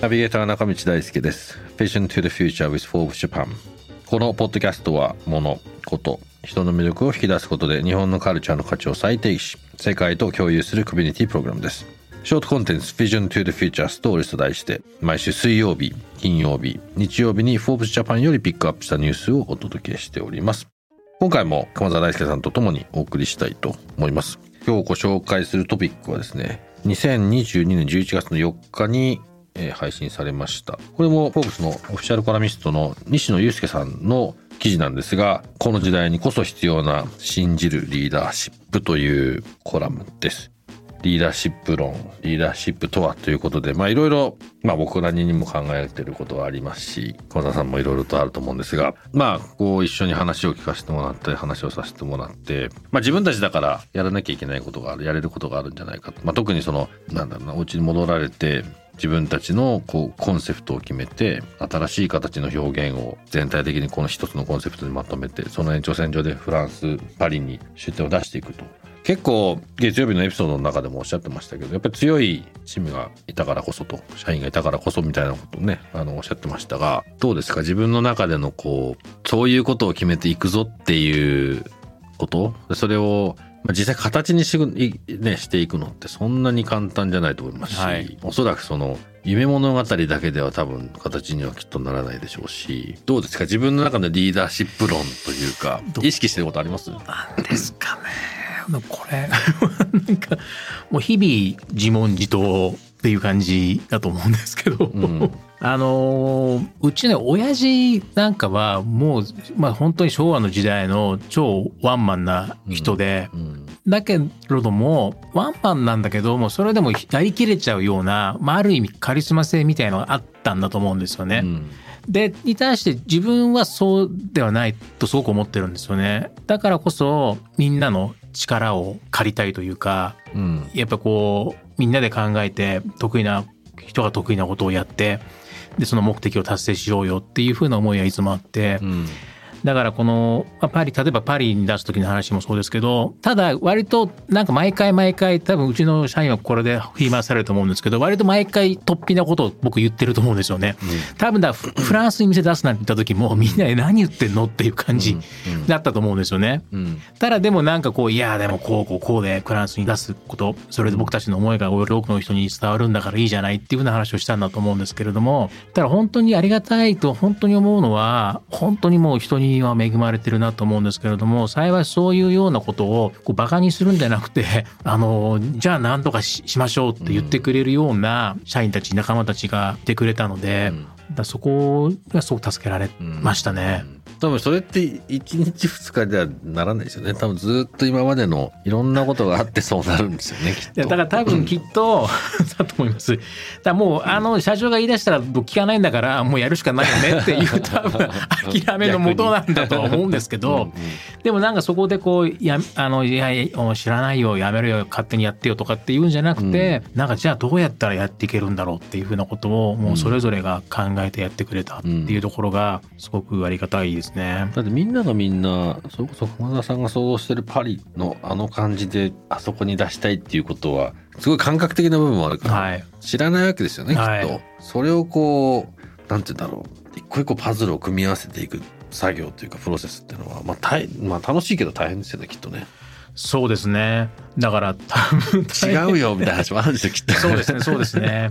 ナビゲーター中道大輔です。Vision to the Future with Forbes Japan このポッドキャストは物、こと、人の魅力を引き出すことで日本のカルチャーの価値を再定義し世界と共有するコミュニティプログラムです。ショートコンテンツ Vision to the Future Stories と題して毎週水曜日、金曜日、日曜日に Forbes Japan よりピックアップしたニュースをお届けしております。今回も鎌澤大輔さんと共にお送りしたいと思います。今日ご紹介するトピックはですね2022年11月の4日に配信されました。これもフォーブスのオフィシャルコラミストの西野祐介さんの記事なんですがこの時代にこそ必要な信じるリーダーシップというコラムです。リーダーシップ論リーダーシップとはということでまあいろいろまあ僕らにも考えてることはありますし小田さんもいろいろとあると思うんですがまあこう一緒に話を聞かせてもらって話をさせてもらってまあ自分たちだからやらなきゃいけないことがあるやれることがあるんじゃないかと、まあ、特にそのなんだろうなお家に戻られて自分たちのこうコンセプトを決めて新しい形の表現を全体的にこの一つのコンセプトにまとめてその延長線上でフランスパリに出店を出していくと。結構月曜日のエピソードの中でもおっしゃってましたけどやっぱり強いチームがいたからこそと社員がいたからこそみたいなことをねあのおっしゃってましたがどうですか？自分の中でのこうそういうことを決めていくぞっていうこと？それをまあ実際形にし,、ね、していくのってそんなに簡単じゃないと思いますし、はい。おそらくその夢物語だけでは多分形にはきっとならないでしょうしどうですか？自分の中のリーダーシップ論というかど意識してることあります？なんですかね。これなんかもう日々自問自答っていう感じだと思うんですけど、ん。あのーうちね親父なんかはもうまあ本当に昭和の時代の超ワンマンな人で、うんだけれどもワンマンなんだけどもそれでもやりきれちゃうような、まあ、ある意味カリスマ性みたいのがあったんだと思うんですよね。うん。でに対して自分はそうではないとすごく思ってるんですよね。だからこそみんなの力を借りたいというかうん。やっぱこうみんなで考えて得意な人が得意なことをやってでその目的を達成しようよっていうふうな思いはいつもあってうだからこのまあパリ例えばパリに出す時の話もそうですけどただ割となんか毎回毎回多分うちの社員はこれで振り回されると思うんですけど割と毎回突飛なことを僕言ってると思うんですよね。多分だフフランスに店出すなんて言った時もみんなで何言ってんのっていう感じだったと思うんですよね。うん。ただでもなんかこういやでもこうこうこうでフランスに出すことそれで僕たちの思いがより多くの人に伝わるんだからいいじゃないっていうふうな話をしたんだと思うんですけれどもただ本当にありがたいと本当に思うのは本当にもう人には恵まれてるなと思うんですけれども幸いそういうようなことをこうバカにするんじゃなくて あのじゃあ何とかししましょうって言ってくれるような社員たち仲間たちがいてくれたので、だそこがすごく助けられましたね。多分それって1日2日ではならないですよね。多分ずっと今までのいろんなことがあってそうなるんですよねきっといやだから多分きっと だと思います。だもうあの社長が言い出したら僕聞かないんだからもうやるしかないよねっていう多分諦めのもとなんだとは思うんですけど、でもなんかそこでこうやあのいやいや知らないよやめろよ勝手にやってよとかって言うんじゃなくて、なんかじゃあどうやったらやっていけるんだろうっていうふうなことをもうそれぞれが考えてやってくれたっていうところがすごくありがたいですね。だってみんながみんなそれこそ駒田さんが想像してるパリのあの感じであそこに出したいっていうことはすごい感覚的な部分もあるから、はい。知らないわけですよねきっと、はいそれをこうなんて言うんだろう。一個一個パズルを組み合わせていく作業というかプロセスっていうのは、まあ大まあ、楽しいけど大変ですよねきっとね。そうですね。だから多分違うよみたいな話もあるんですよきっと。そうですね、そうですね。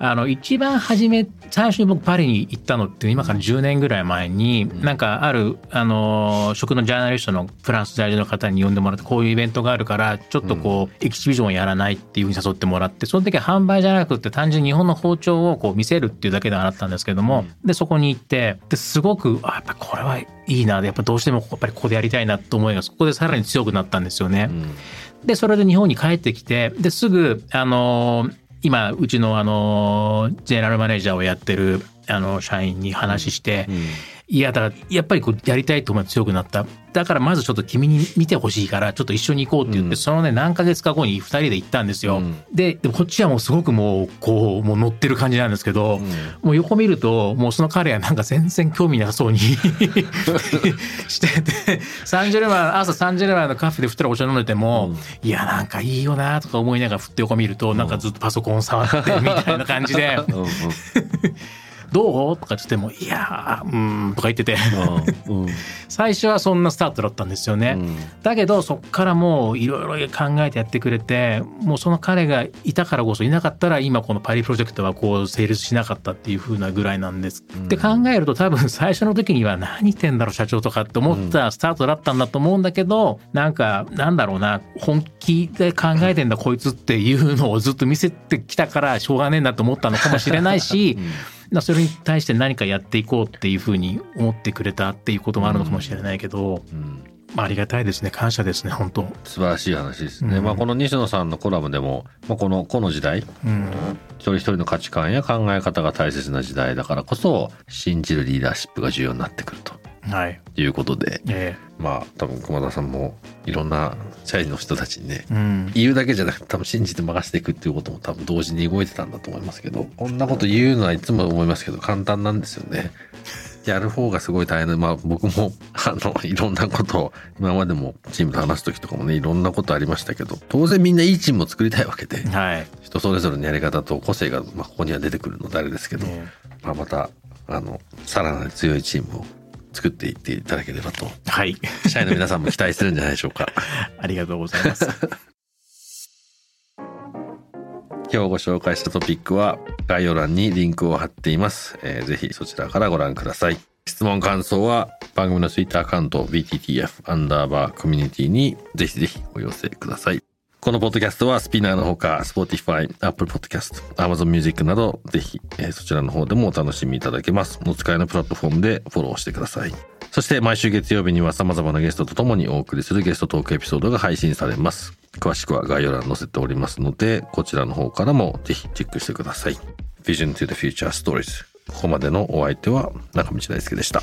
あの、一番初め、最初に僕パリに行ったのって、今から10年ぐらい前に、なんかある、あの、食のジャーナリストのフランス在住の方に呼んでもらって、こういうイベントがあるから、ちょっとこう、エキシビジョンをやらないっていうふうに誘ってもらって、その時は販売じゃなくて、単純に日本の包丁をこう見せるっていうだけではなったんですけども、で、そこに行って、ですごく、あ、やっぱこれはいいな、やっぱどうしてもやっぱりここでやりたいなと思いが、そこでさらに強くなったんですよね。でそれで日本に帰ってきてですぐあの今うちのあのジェネラルマネージャーをやってるあの社員に話して、うん。いやだからやっぱりこうやりたいと思いが強くなった。だからまずちょっと君に見てほしいからちょっと一緒に行こうって言って、うん。そのね何ヶ月か後に2人で行ったんですよ、うん。ででもこっちはもうすごくもうこうもう乗ってる感じなんですけど、もう横見るともうその彼はなんか全然興味なさそうに しててサンジェルマン朝サンジェルマンのカフェで2人お茶飲んでても、いやなんかいいよなとか思いながら振って横見るとなんかずっとパソコン触ってみたいな感じで。うんうん「どう?」とか言っても「いやーうーん」とか言っててうんうん 最初はそんなスタートだったんですよね。うんだけどそっからもういろいろ考えてやってくれてもうその彼がいたからこそいなかったら今このパリプロジェクトはこう成立しなかったっていう風なぐらいなんです。って考えると多分最初の時には何言ってんだろう社長とかって思ったスタートだったんだと思うんだけどなんかなんだろうな本気で考えてんだこいつっていうのをずっと見せてきたからしょうがねえんだと思ったのかもしれないし。まあそれに対して何かやっていこうっていうふうに思ってくれたっていうこともあるのかもしれないけど、うん。まあ、ありがたいですね。感謝ですね本当。素晴らしい話ですね、うん。まあこの西野さんのコラムでも、まあ、このこの時代うん。一人一人の価値観や考え方が大切な時代だからこそ信じるリーダーシップが重要になってくると。はい。いうことで。え。まあ多分熊田さんもいろんな社員の人たちにねえうん。言うだけじゃなくて多分信じて任せていくっていうことも多分同時に動いてたんだと思いますけどこんなこと言うのはいつも思いますけど簡単なんですよね。やる方がすごい大変で、まあ僕も、あの、いろんなことを、今までもチームと話す時とかもね、いろんなことありましたけど、当然みんないいチームを作りたいわけで、はい。人それぞれのやり方と個性が、まあここには出てくるのであれですけど、えまあまた、あの、さらなる強いチームを作っていっていただければと、えはい。社員の皆さんも期待してるんじゃないでしょうか。ありがとうございます。今日ご紹介したトピックは概要欄にリンクを貼っています。えーぜひそちらからご覧ください。質問感想は番組の Twitter アカウント BTTF アンダーバーコミュニティにぜひぜひお寄せください。このポッドキャストはスピナーのほか Spotify、Apple Podcast、Amazon Music などぜひ、えーそちらの方でもお楽しみいただけます。お使いのプラットフォームでフォローしてください。そして毎週月曜日には様々なゲストとともにお送りするゲストトークエピソードが配信されます。詳しくは概要欄に載せておりますので、こちらの方からもぜひチェックしてください。Vision to the Future Stories。ここまでのお相手は中道大輔でした。